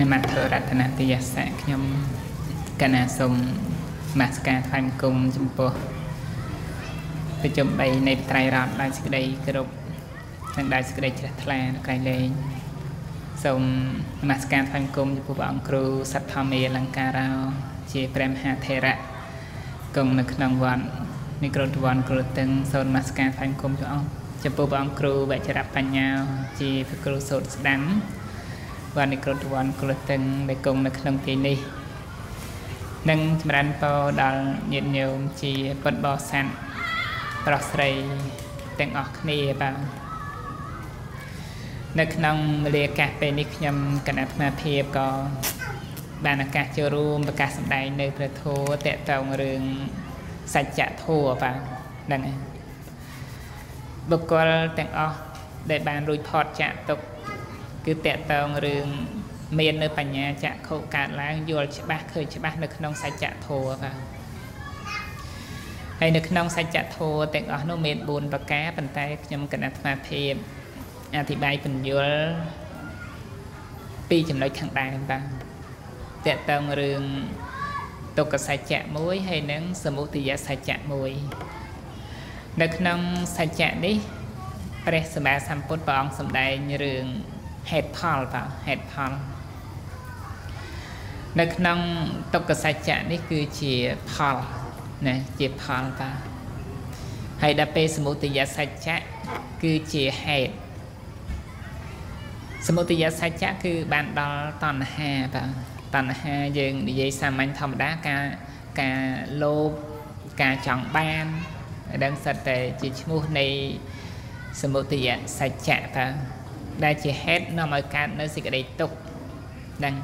នមត្ថរតនទយសៈខ្ញុំកណាសូមមាសការថ្វាយបង្គំចំពោះប្រជុំ3នៃត្រៃរតដោយសេចក្តីគោរពនិងដោយសេចក្តីជ្រះថ្លាក្រៃលែងសូមនមស្ការថ្វាយបង្គំចំពោះព្រះអង្គគ្រូសត្វធម្មាលង្ការោជាព្រះមហាថេរៈគង់នៅក្នុងវត្តនិក្រតវ័នគ្រូតឹងសូមនមស្ការថ្វាយបង្គំព្រះអង្គចំពោះព្រះអង្គគ្រូវជ្រៈបញ្ញាជាព្រះគ្រូសូត្រស្ដាំ វត្តនិក្រតវ័នគ្រូតឹងដែលគង់នៅក្នុងទីនេះនិងចម្រើនពរដល់ញាតិញោមជាពុទ្ធបរិស័ទប្រុសស្រីទាំងអស់គ្នាបាទនៅក្នុងវេលាឱកាសពេលនេះខ្ញុំគណៈអាត្មាភាពក៏បានឱកាសចូលរួមប្រកាសសម្ដែងនៅព្រះធម៌តកតងរឿងសច្ចធម៌បាទហ្នឹងហើយបុគ្គលទាំងអស់ដែលបានរួចផុតចាក់ទុក គឺតកតងរឿងមាននៅបញ្ញាចក្ខុកើតឡើងយល់ច្បាស់ឃើញច្បាស់នៅក្នុងសច្ចធម៌បាទហើយនៅក្នុងសច្ចធម៌ទាំងអស់នោះមាន4ប្រការប៉ុន្តែខ្ញុំគណៈអាត្មាភាពអធិប្បាយពន្យល់ពីរចំណុចខាងដើមបាទតកតងរឿងទុក្ខសច្ចៈមួយហើយនិងសមុទយសច្ចៈមួយនៅក្នុងសច្ចៈនេះព្រះសម្មាសម្ពុទ្ធព្រះអង្គសម្ដែងរឿង ហេតុផលបាទហេតុផលនៅក្នុងទុក្ខសច្ចៈនេះគឺជាផលណាជាផលបាទហើយដល់ពេលសមុទយសច្ចៈគឺជាហេតុសមុទយសច្ចៈគឺបានដល់តណ្ហាបាទតណ្ហាយើងនិយាយសាមញ្ញធម្មតាការការលោភការចង់បានដឹងសិតតែជាឈ្មោះនៃសមុទយសច្ចៈបាទ ដែលជាហេតុនាំឲ្យកើតនៅសេចក្តីទុក្ខដឹង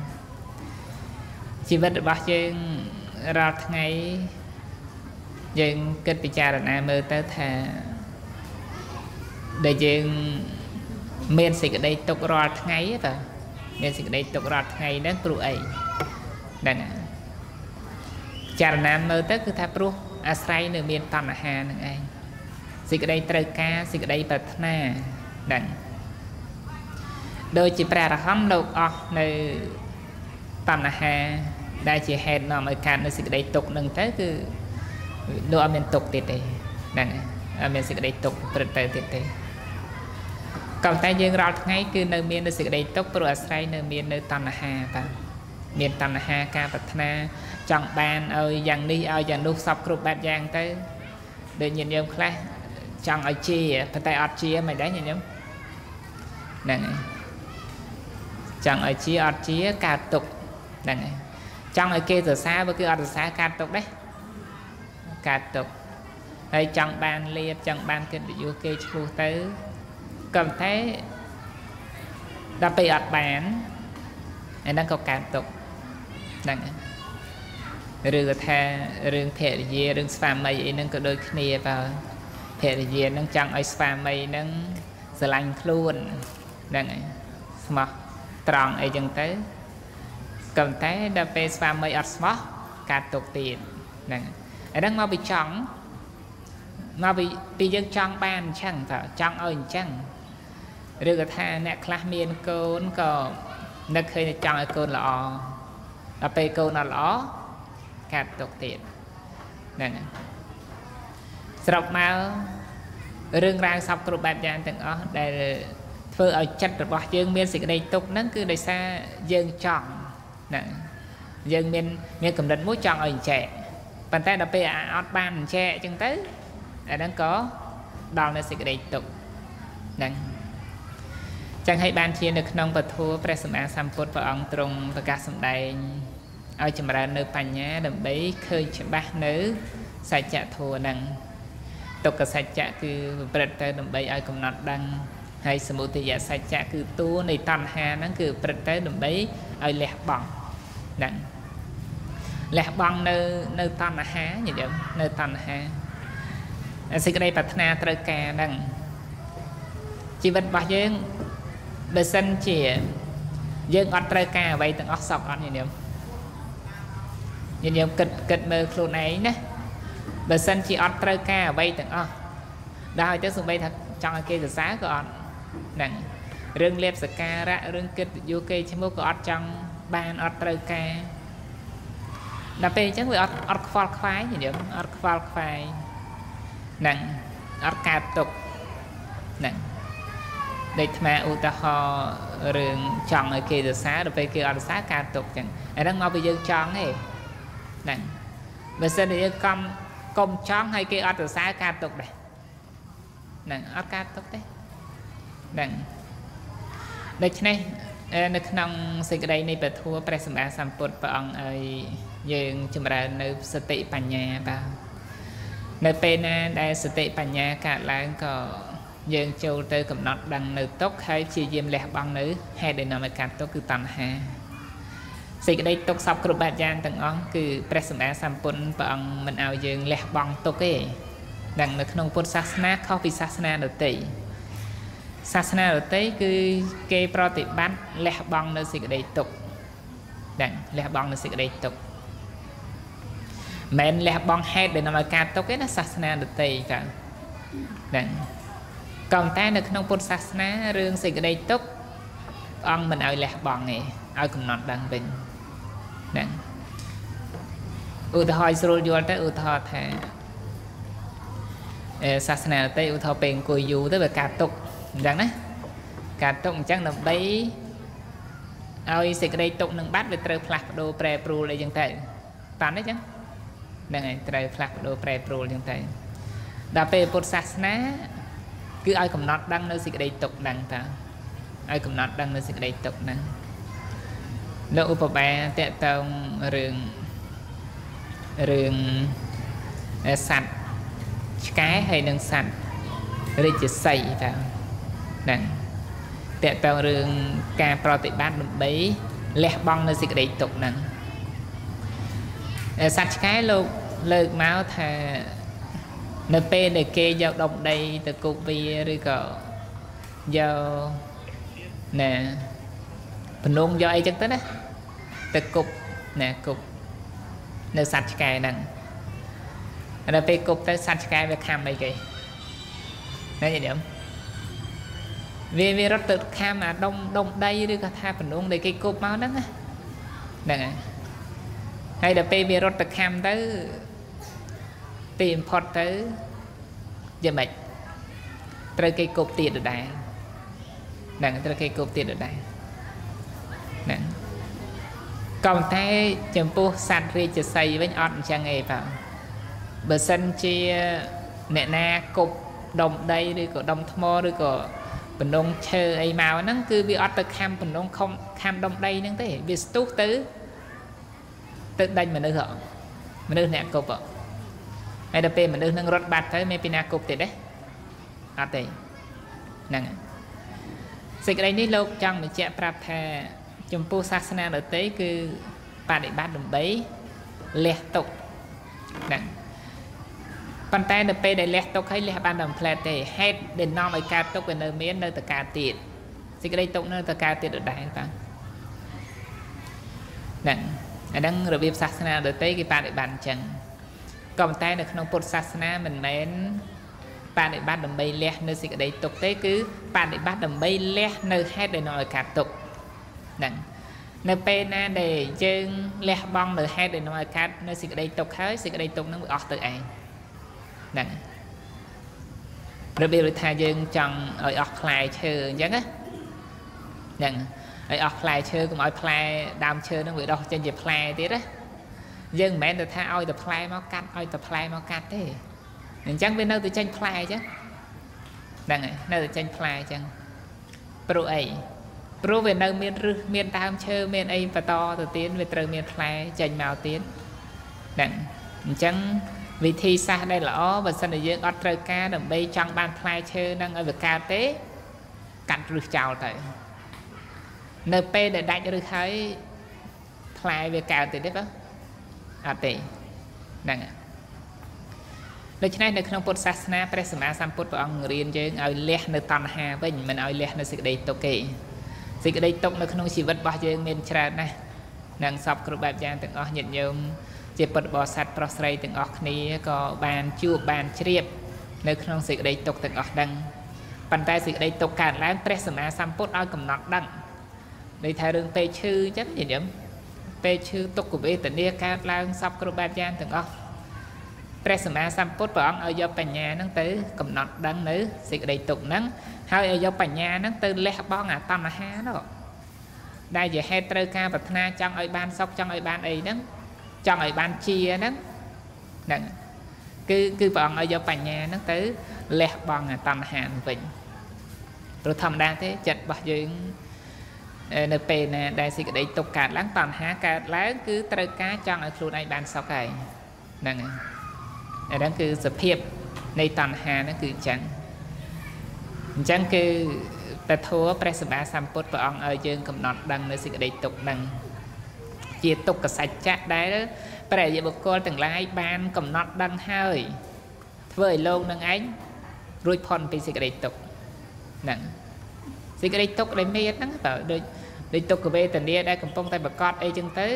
ជីវិតរបស់យើងរាល់ថ្ងៃយើងគិតពិចារណាមើលទៅថាដែលយើងមានសេចក្តីទុករាល់ថ្ងៃតើមានសេចក្តីទុករាល់ថ្ងៃហ្នឹងព្រោះអីហ្នឹងចារណាមើលទៅគឺថាព្រោះអាស្រ័យនៅមានតណ្ហានឹងឯងសេចក្តីត្រូវការសេចក្តីប្រាថ្នាហ្នឹង ដូចជាព្រះអរហន្តលោកអស់នៅតណ្ហាដែលជាហេតុនាំឲ្យកើតនៅសេចក្តីទុកនឹងទៅគឺលោកអត់មានទុកទៀតទេហ្នឹងអត់មានសេចក្តីទុកព្រឹត្តទៅទៀតទេក៏តែយើងរាល់ថ្ងៃគឺនៅមាននៅសេចក្តីទុកព្រោះអាស្រ័យនៅមាននៅតណ្ហាបាទមានតណ្ហាការប្រាថ្នាចង់បានឲ្យយ៉ាងនេះឲ្យយ៉ាងនោះសពគ្រប់បែបយ៉ាងទៅដូចញាតិញោមខ្លះចង់ឲ្យជាប៉ុន្តែអត់ជាមិនដែរញាតិញោមហ្នឹងហើយ ចង់ឲ្យជាអត់ជាកើតទុកហ្នឹងហើយចង់ឲ្យគេសរសើរបើគឺអត់សរសើរកើតទុកដែរកើតទុកហើយចង់បានលៀបចង់បានកិត្តិយសគេឈ្មោះទៅក៏តែដល់ពេលអត់បានអាហ្នឹងក៏កើតទុកហ្នឹងឬក៏ថារឿងភរិយារឿងស្វាមីអីហ្នឹងក៏ដូចគ្នាបើភរិយាហ្នឹងចង់ឲ្យស្វាមីហ្នឹងស្រឡាញ់ខ្លួនហ្នឹងហើយស្មោះ ត្រង់អីចឹងទៅក៏តែដល់ពេលស្វាមីអត់ស្មោះកើតទុកទៀតហ្នឹងអាហ្នឹងមកពីចង់មកពីពីយើងចង់បានអញ្ចឹងតើចង់ឲ្យអញ្ចឹងឬក៏ថាអ្នកខ្លះមានកូនក៏នឹកឃើញចង់ឲ្យកូនល្អដល់ពេលកូនអត់ល្អកាត់ទុកទៀតហ្នឹងស្របមករឿងរ៉ាវសពគ្រប់បែបយ៉ាងទាំងអស់ដែល ធ្វើឲ្យចិត្តរបស់យើងមានសេចក្តីទុកហ្នឹងគឺដោយសារយើងចង់ហ្នឹងយើងមានមានកំណត់មួយចង់ឲ្យអញ្ចែកប៉ុន្តែដល់ពេលអត់បានអញ្ចែកអញ្ចឹងទៅអាហ្នឹងក៏ដល់នៅសេចក្តីទុកហ្នឹងចឹងហើយបានជានៅក្នុងពធព្រះសម្មាសម្ពុទ្ធព្រះអង្គទ្រង់ប្រកាសសម្ដែងឲ្យចម្រើននៅបញ្ញាដើម្បីឃើញច្បាស់នៅសច្ចធម៌ហ្នឹងទុក្ខសច្ចៈគឺប្រព្រឹត្តទៅដើម្បីឲ្យកំណត់ដឹង ហើយសមុទយសច្ចៈគឺតួនៃតណ្ហាហ្នឹងគឺប្រព្រឹត្តទៅដើម្បីឲ្យលះបង់ហ្នឹងលះបង់នៅនៅតណ្ហាញាតិញោមនៅតណ្ហាសេចក្តីប្រាថ្នាត្រូវការហ្នឹងជីវិតរបស់យើងបើសិនជាយើងអត់ត្រូវការអ្វីទាំងអស់សពអត់ញាតិញោមញាតិញោមគិតគិតមើលខ្លួនឯងណាបើសិនជាអត់ត្រូវការអ្វីទាំងអស់ដល់ហើយទៅសំបីថាចង់ឲ្យគេសរសើរក៏អត់ ហ្នឹងរឿងលៀបសការៈរឿងគិតយោគេឈ្មោះក៏អត់ចង់បានអត់ត្រូវការដល់ពេលអញ្ចឹងវាអត់អត់ខ្វល់ខ្វាយញញឹមអត់ខ្វល់ខ្វាយហ្នឹងអត់កើតទុកហ្នឹងដូចថ្មឧទាហរណ៍រឿងចង់ឲ្យគេសរសើរដល់ពេលគេអត់សរសើរកើតទុកអញ្ចឹងអាហ្នឹងមកពីយើងចង់ទេហ្នឹងបើសិនជាយើងកំកុំចង់ឲ្យគេអត់សរសើរកើតទុកដែរហ្នឹងអត់កើតទុកទេ ហ្នឹងដូច្នេះនៅក្នុងសេចក្តីនៃពធัวព្រះសម្មាសម្ពុទ្ធព្រះអង្គឲ្យយើងចម្រើននៅសតិបញ្ញាបាទនៅពេលណាដែលសតិបញ្ញាកើតឡើងក៏យើងចូលទៅកំណត់ដឹងនៅទុកហើយព្យាយាមលះបង់នៅហេតុដែលនាំឲ្យកើតទុកគឺតណ្ហាសេចក្តីទុកសពគ្រប់បែបយ៉ាងទាំងអស់គឺព្រះសម្មាសម្ពុទ្ធព្រះអង្គមិនឲ្យយើងលះបង់ទុកទេដឹងនៅក្នុងពុទ្ធសាសនាខុសពីសាសនាដទៃ សាសនាដទៃគឺគេប្រតិបត្តិលះបង់នៅសេចក្តីទុកដឹងលះបង់នៅសេចក្តីទុកមិនលះបង់ហេតុដែលនាំឲ្យកើតទុកទេណាសាសនាដទៃកាដឹងក៏តែនៅក្នុងពុទ្ធសាសនារឿងសេចក្តីទុកអង្គមិនឲ្យលះបង់ទេឲ្យកំណត់ដឹងវិញហ្នឹងឧទាហរណ៍ស្រួលយល់ទៅឧទាហរណ៍ថាអេសាសនាដទៃឧទាហរណ៍ពេលអង្គុយយូរទៅវាកើតទុក អញ្ចឹងណាកើតទុកអញ្ចឹងដើម្បីឲ្យសេចក្តីទុកនឹងបាត់វាត្រូវផ្លាស់ប្ដូរប្រែប្រួលអីចឹងទៅតាន់ទេចឹងហ្នឹងហើយត្រូវផ្លាស់ប្ដូរប្រែប្រួលចឹងទៅដល់ពេលពុទ្ធសាសនាគឺឲ្យកំណត់ដឹងនៅសេចក្តីទុកហ្នឹងតាឲ្យកំណត់ដឹងនៅសេចក្តីទុកហ្នឹងនៅឧបមាតកតងរឿងរឿងសัตว์ឆ្កែហើយនិងសัตว์រាជសីតា ហ្នឹងតកតងរឿងការប្រតិបត្តិដើម្បីលះបង់នៅសេចក្តីទុកហ្នឹងសត្វឆ្កែលោកលើកមកថានៅពេលដែលគេយកដុំដីទៅគប់វាឬក៏យកណែបំណងយកអីចឹងទៅណាទៅគប់ណែគប់នៅសត្វឆ្កែហ្នឹងដល់ពេលគប់ទៅសត្វឆ្កែវាខំអីគេណាញញឹម វាវារត់ទៅខំអាដុំដុំដីឬក៏ថាបំណងដែលគេគប់មកហ្នឹងហ្នឹងហើយហើយដល់ពេលវារត់ទៅខំទៅទីបំផុតទៅយ៉ាងម៉េចត្រូវគេគប់ទៀតដដែលហ្នឹងត្រូវគេគប់ទៀតដដែលហ្នឹងក៏តែចំពោះសត្វរាជសីវិញអត់អញ្ចឹងទេបាទបើសិនជាអ្នកណាគប់ដុំដីឬក៏ដុំថ្មឬក៏ បំណងឈើអីមកហ្នឹងគឺវាអត់ទៅខំបំណងខំខំដុំដីហ្នឹងទេវាស្ទុះទៅទៅដាច់មនុស្សមនុស្សអ្នកគប់ហើយដល់ពេលមនុស្សនឹងរត់បាត់ទៅមានពីណាគប់ទៀតទេអត់ទេហ្នឹងសេចក្តីនេះលោកចង់បញ្ជាក់ប្រាប់ថាចំពោះសាសនាដទៃគឺបដិបត្តិដើម្បីលះទុកហ្នឹង ប៉ុន្តែនៅពេលដែលលះទុកហើយលះបានតែផ្លែតទេហេតុដែលនាំឲ្យកើតទុកវានៅមាននៅតកើតទៀតសេចក្តីទុកនៅតកើតទៀតដដែលបាទហ្នឹងអាហ្នឹងរបៀបសាសនាដទៃគេបដិបត្តិអញ្ចឹងក៏ប៉ុន្តែនៅក្នុងពុទ្ធសាសនាមិនមែនបដិបត្តិដើម្បីលះនៅសេចក្តីទុកទេគឺបដិបត្តិដើម្បីលះនៅហេតុដែលនាំឲ្យកើតទុកហ្នឹងនៅពេលណាដែលយើងលះបង់នៅហេតុដែលនាំឲ្យកើតនៅសេចក្តីទុកហើយសេចក្តីទុកនឹងវាអស់ទៅឯង ហ្នឹងរបៀបដូចថាយើងចង់ឲ្យអស់ផ្លែឈើអញ្ចឹងណាហ្នឹងឲ្យអស់ផ្លែឈើកុំឲ្យផ្លែដើមឈើនឹងវាដុះចេញជាផ្លែទៀតណាយើងមិនមែនទៅថាឲ្យតែផ្លែមកកាត់ឲ្យតែផ្លែមកកាត់ទេអញ្ចឹងវានៅតែចេញផ្លែអញ្ចឹងហ្នឹងហើយនៅតែចេញផ្លែអញ្ចឹងព្រោះអីព្រោះវានៅមានរឹសមានដើមឈើមានអីបន្តទៅទៀតវាត្រូវមានផ្លែចេញមកទៀតហ្នឹងអញ្ចឹង វិធីសាស្ត្រដែលល្អបើសិនជាយើងអត់ត្រូវការដើម្បីចង់បានផ្លែឈើនឹងឲ្យវាកើតទេកាត់រឹសចោលទៅនៅពេលដែលដាច់រឹសហើយផ្លែវាកើតទៅទេបើអត់ទេហ្នឹងដូច្នេះនៅក្នុងពុទ្ធសាសនាព្រះសម្មាសម្ពុទ្ធព្រះអង្គរៀនយើងឲ្យលះនៅតណ្ហាវិញមិនឲ្យលះនៅសេចក្តីទុក្ខទេសេចក្តីទុក្ខនៅក្នុងជីវិតរបស់យើងមានច្រើនណាស់នឹងសពគ្រប់បែបយ៉ាងទាំងអស់ញាតិញោម ជាពុទ្ធបរិស័ទប្រុសស្រីទាំងអស់គ្នាក៏បានជួបបានជ្រាប នៅក្នុងសេចក្តីទុក្ខទាំងអស់ដឹងប៉ុន្តែសេចក្តីទុក្ខកើតឡើងព្រះសម្មាសម្ពុទ្ធឲ្យកំណត់ដឹងន័យថារឿងពេកឈឺអញ្ចឹងញញឹមពេកឈឺទុក្ខវេទនាកើតឡើងសពគ្រប់បែបយ៉ាងទាំងអស់ព្រះសម្មាសម្ពុទ្ធព្រះអង្គឲ្យយកបញ្ញាហ្នឹងទៅកំណត់ដឹងនៅសេចក្តីទុក្ខហ្នឹងហើយឲ្យយកបញ្ញាហ្នឹងទៅលះបង់អាតណ្ហានោះដែលជាហេតុត្រូវការប្រាថ្នាចង់ឲ្យបានសុខចង់ឲ្យបានអីហ្នឹង ចង់ឲ្យបានជាហ្នឹងហ្នឹងគឺគឺព្រះអង្គឲ្យយកបញ្ញាហ្នឹងទៅលះបង់អាតណ្ហាវិញព្រោះធម្មតាទេចិត្តរបស់យើងនៅពេលណាដែលសេចក្តីទុកកើតឡើងតណ្ហាកើតឡើងគឺត្រូវការចង់ឲ្យខ្លួនឯងបានសុខហើយហ្នឹងហើយអាហ្នឹងគឺសភាពនៃតណ្ហាហ្នឹងគឺអញ្ចឹងអញ្ចឹងគឺតធัวព្រះសម្មាសម្ពុទ្ធព្រះអង្គឲ្យយើងកំណត់ដឹងនៅសេចក្តីទុកហ្នឹង ជាទុក្ខសច្ចៈដែលព្រះយបុគ្គលទាំងឡាយបានកំណត់ដឹងហើយធ្វើឲ្យលោកនឹងឯងរួចផុតពីសេចក្តីទុក្ខហ្នឹងសេចក្តីទុក្ខដែលមានហ្នឹងតើដូចដូចទុក្ខវេទនាដែលកំពុងតែប្រកបអីចឹងទៅ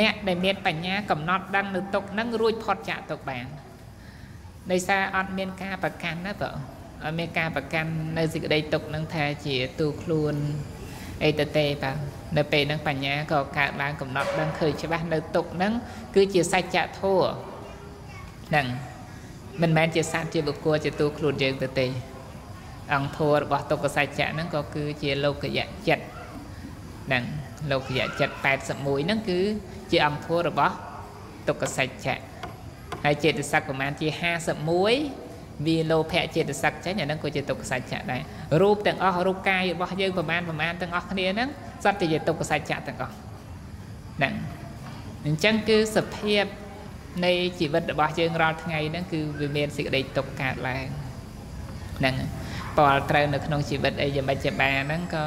អ្នកដែលមានបញ្ញាកំណត់ដឹងនៅទុក្ខហ្នឹងរួចផុតចាកទុក្ខបានដោយសារអត់មានការប្រកាន់ណាបងអត់មានការប្រកាន់នៅសេចក្តីទុក្ខហ្នឹងថាជាទូខ្លួនអីទៅទេបាទ នៅពេលហ្នឹងបញ្ញាក៏កើតឡើងកំណត់ដឹងឃើញច្បាស់នៅទុក្ខហ្នឹងគឺជាសច្ចធម៌ហ្នឹងមិនមែនជាសត្វជាបុគ្គលជាទូខ្លួនយើងទៅទេអង្គធัวរបស់ទុក្ខសច្ចៈហ្នឹងក៏គឺជាលោកយៈចិត្តហ្នឹងលោកយៈចិត្ត81ហ្នឹងគឺជាអង្គធัวរបស់ទុក្ខសច្ចៈហើយចេតសិកប្រហែលជា51វាលោភៈចេតសិកចេញអាហ្នឹងក៏ជាទុក្ខសច្ចៈដែររូបទាំងអស់រូបកាយរបស់យើងប្រហែលប្រហែលទាំងអស់គ្នាហ្នឹង សត្វជាទុក្ខសច្ចៈទាំងអស់ហ្នឹងអញ្ចឹងគឺសភាពនៃជីវិតរបស់យើងរាល់ថ្ងៃហ្នឹងគឺវាមានសេចក្តីទុក្ខកើតឡើងហ្នឹងពលត្រូវនៅក្នុងជីវិតអីយ៉ាងម៉េចជាបានហ្នឹងក៏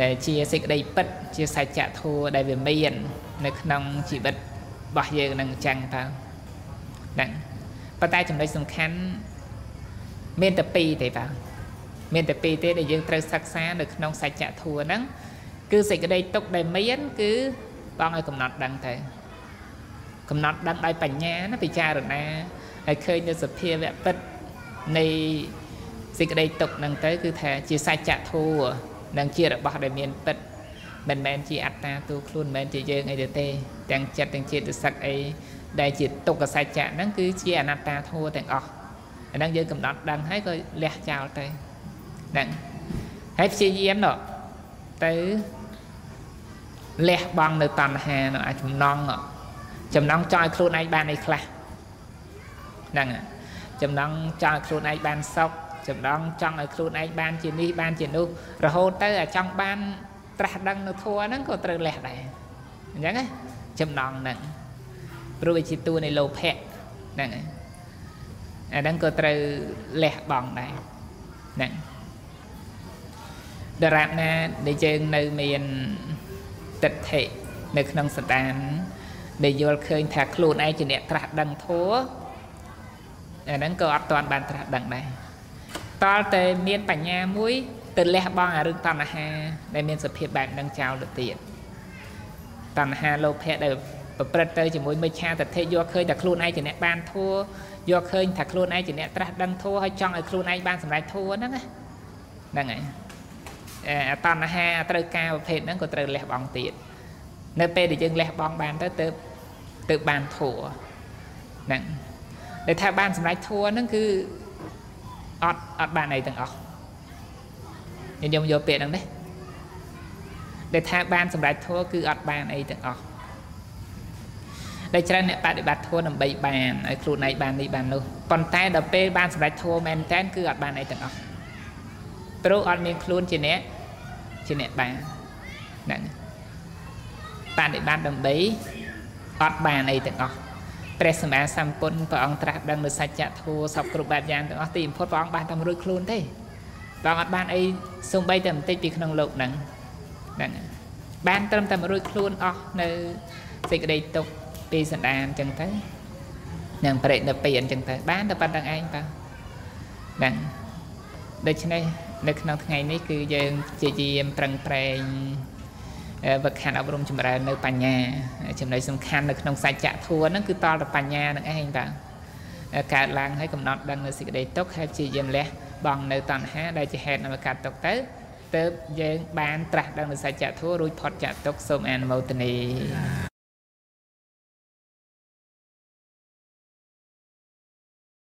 ដែលជាសេចក្តីពិតជាសច្ចធម៌ដែលវាមាននៅក្នុងជីវិតរបស់យើងនឹងអញ្ចឹងតើហ្នឹងប៉ុន្តែចំណុចសំខាន់មានតែពីរទេបាទ មានតែពីរទេដែលយើងត្រូវសិក្សានៅក្នុងសច្ចធម៌ហ្នឹងគឺសេចក្តីទុកដែលមានគឺបងឲ្យកំណត់ដឹងទៅកំណត់ដឹងដោយបញ្ញាណាពិចារណាហើយឃើញនៅសភាវៈពិតនៃសេចក្តីទុកហ្នឹងទៅគឺថាជាសច្ចធម៌និងជារបស់ដែលមានពិតមិនមែនជាអត្តាទូខ្លួនមិនមែនជាយើងអីទៅទេទាំងចិត្តទាំងចិត្តសឹកអីដែលជាទុក្ខសច្ចៈហ្នឹងគឺជាអនត្តាធម៌ទាំងអស់អាហ្នឹងយើងកំណត់ដឹងហើយក៏លះចោលទៅ ហ្នឹងហើយព្យាយាមនោះទៅលះបង់នៅតណ្ហានោះអាចំណងចំណងចង់ឲ្យខ្លួនឯងបានអីខ្លះហ្នឹងចំណងចង់ឲ្យខ្លួនឯងបានសុខចំណងចង់ឲ្យខ្លួនឯងបានជានេះបានជានោះរហូតទៅអាចង់បានត្រាស់ដឹងនៅធัวហ្នឹងក៏ត្រូវលះដែរអញ្ចឹងណាចំណងហ្នឹងព្រោះវាជាតួនៃលោភៈហ្នឹងអាហ្នឹងក៏ត្រូវលះបង់ដែរហ្នឹង ដរាបណាដែលយើងនៅមានទិដ្ឋិនៅក្នុងសដានដែលយល់ឃើញថាខ្លួនឯងជាអ្នកត្រាស់ដឹងធัวអាហ្នឹងក៏អត់ទាន់បានត្រាស់ដឹងដែរតលតែមានបញ្ញាមួយទៅលះបង់អារឿងតណ្ហាដែលមានសភាពបែបហ្នឹងចោលទៅទៀតតណ្ហាលោភៈដែលប្រព្រឹត្តទៅជាមួយមិច្ឆាទិដ្ឋិយកឃើញតែខ្លួនឯងជាអ្នកបានធัวយកឃើញថាខ្លួនឯងជាអ្នកត្រាស់ដឹងធัวហើយចង់ឲ្យខ្លួនឯងបានសម្រេចធัวហ្នឹងណាហ្នឹងហើយអា តណ្ហាត្រូវការប្រភេទហ្នឹងក៏ត្រូវលះបង់ទៀតនៅពេលដែលយើងលះបង់បានទៅទៅទៅបានធัวហ្នឹងដែលថាបានសម្រេចធัวហ្នឹងគឺអត់អត់បានអីទាំងអស់ខ្ញុំយកពាក្យហ្នឹងទេដែលថាបានសម្រេចធម៌គឺអត់បានអីទាំងអស់ដែលច្រើនអ្នកបដិបត្តិធម៌ដើម្បីបានឲ្យខ្លួនឯងបាននេះបាននោះប៉ុន្តែដល់ពេលបានសម្រេចធម៌មែនតែនគឺអត់បានអីទាំងអស់ព្រោះអត់មានខ្លួនជាអ្នក ជាអ្នកបានហ្នឹងបដិបត្តិដើម្បីអត់បានអីទាំងអស់ព្រះសម្មាសម្ពុទ្ធព្រះអង្គត្រាស់ដឹងនៅសច្ចធម៌សពគ្រប់បែបយ៉ាងទាំងអស់ទីបំផុតព្រះអង្គបានតែរួចខ្លួនទេព្រះអង្គអត់បានអីសំបីតែបន្តិចពីក្នុងលោកហ្នឹងហ្នឹងបានត្រឹមតែរួចខ្លួនអស់នៅសេចក្តីទុកពីសន្តានអញ្ចឹងទៅនឹងបរិនិព្វានអញ្ចឹងទៅបានតែប៉ុណ្្នឹងឯងបាទហ្នឹងដូច្នេះ នៅក្នុងថ្ងៃនេះគឺយើងជាយាមប្រឹងប្រែងវឹកខានអប់រំចម្រើននៅបញ្ញា ចំណុចសំខាន់នៅក្នុងសច្ចធម៌ហ្នឹងគឺតលទៅបញ្ញានឹងឯងបាទកើតឡើងហើយកំណត់ដឹងនៅសេចក្តីទុកហើយជាយាមលះបង់នៅតណ្ហាដែលជាហេតុនៃកាត់ទុកទៅទើបយើងបានត្រាស់ដឹងនូវសច្ចធម៌រួចផុតចាក់ទុកសូមអនុមោទនា